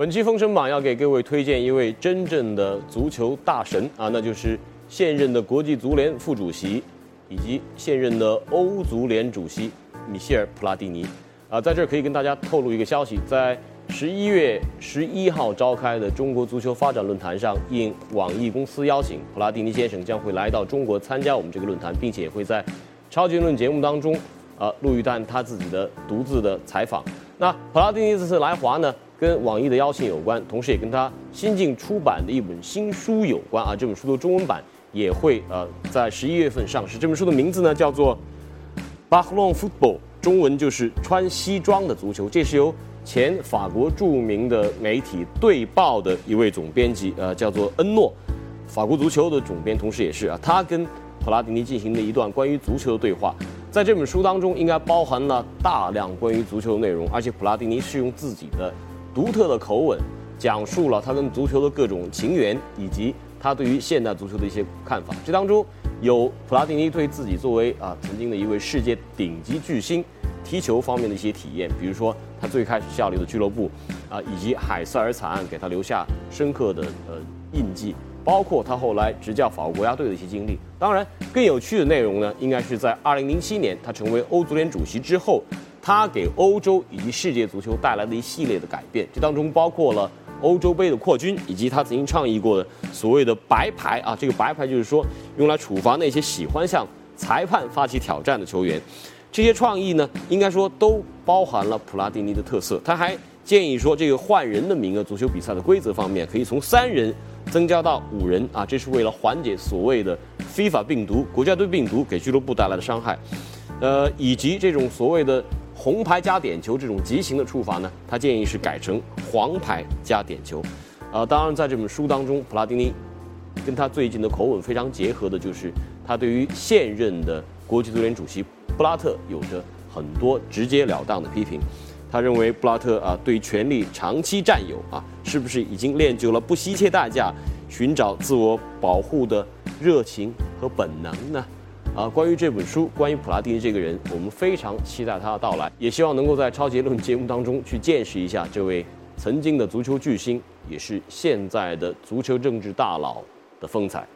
本期《封神榜》要给各位推荐一位真正的足球大神啊，那就是现任的国际足联副主席，以及现任的欧足联主席米歇尔·普拉蒂尼。啊，在这儿可以跟大家透露一个消息，在十一月十一号召开的中国足球发展论坛上，应网易公司邀请，普拉蒂尼先生将会来到中国参加我们这个论坛，并且会在《超级论》节目当中，啊，录一段他自己的独自的采访。那普拉蒂尼这次来华呢？跟网易的邀请有关，同时也跟他新近出版的一本新书有关啊。这本书的中文版也会呃在十一月份上市。这本书的名字呢叫做《b a h l o n Football》，中文就是穿西装的足球。这是由前法国著名的媒体《队报》的一位总编辑呃叫做恩诺，法国足球的总编，同时也是啊他跟普拉蒂尼进行的一段关于足球的对话。在这本书当中，应该包含了大量关于足球的内容，而且普拉蒂尼是用自己的。独特的口吻，讲述了他跟足球的各种情缘，以及他对于现代足球的一些看法。这当中有普拉蒂尼对自己作为啊曾经的一位世界顶级巨星踢球方面的一些体验，比如说他最开始效力的俱乐部啊，以及海塞尔惨案给他留下深刻的呃印记，包括他后来执教法国国家队的一些经历。当然，更有趣的内容呢，应该是在2007年他成为欧足联主席之后。他给欧洲以及世界足球带来的一系列的改变，这当中包括了欧洲杯的扩军，以及他曾经倡议过的所谓的白牌啊，这个白牌就是说用来处罚那些喜欢向裁判发起挑战的球员。这些创意呢，应该说都包含了普拉蒂尼的特色。他还建议说，这个换人的名额，足球比赛的规则方面可以从三人增加到五人啊，这是为了缓解所谓的非法病毒、国家队病毒给俱乐部带来的伤害，呃，以及这种所谓的。红牌加点球这种极刑的处罚呢，他建议是改成黄牌加点球。呃，当然在这本书当中，普拉蒂尼跟他最近的口吻非常结合的，就是他对于现任的国际足联主席布拉特有着很多直截了当的批评。他认为布拉特啊对权力长期占有啊，是不是已经练就了不惜一切代价寻找自我保护的热情和本能呢？啊，关于这本书，关于普拉蒂尼这个人，我们非常期待他的到来，也希望能够在《超级论》节目当中去见识一下这位曾经的足球巨星，也是现在的足球政治大佬的风采。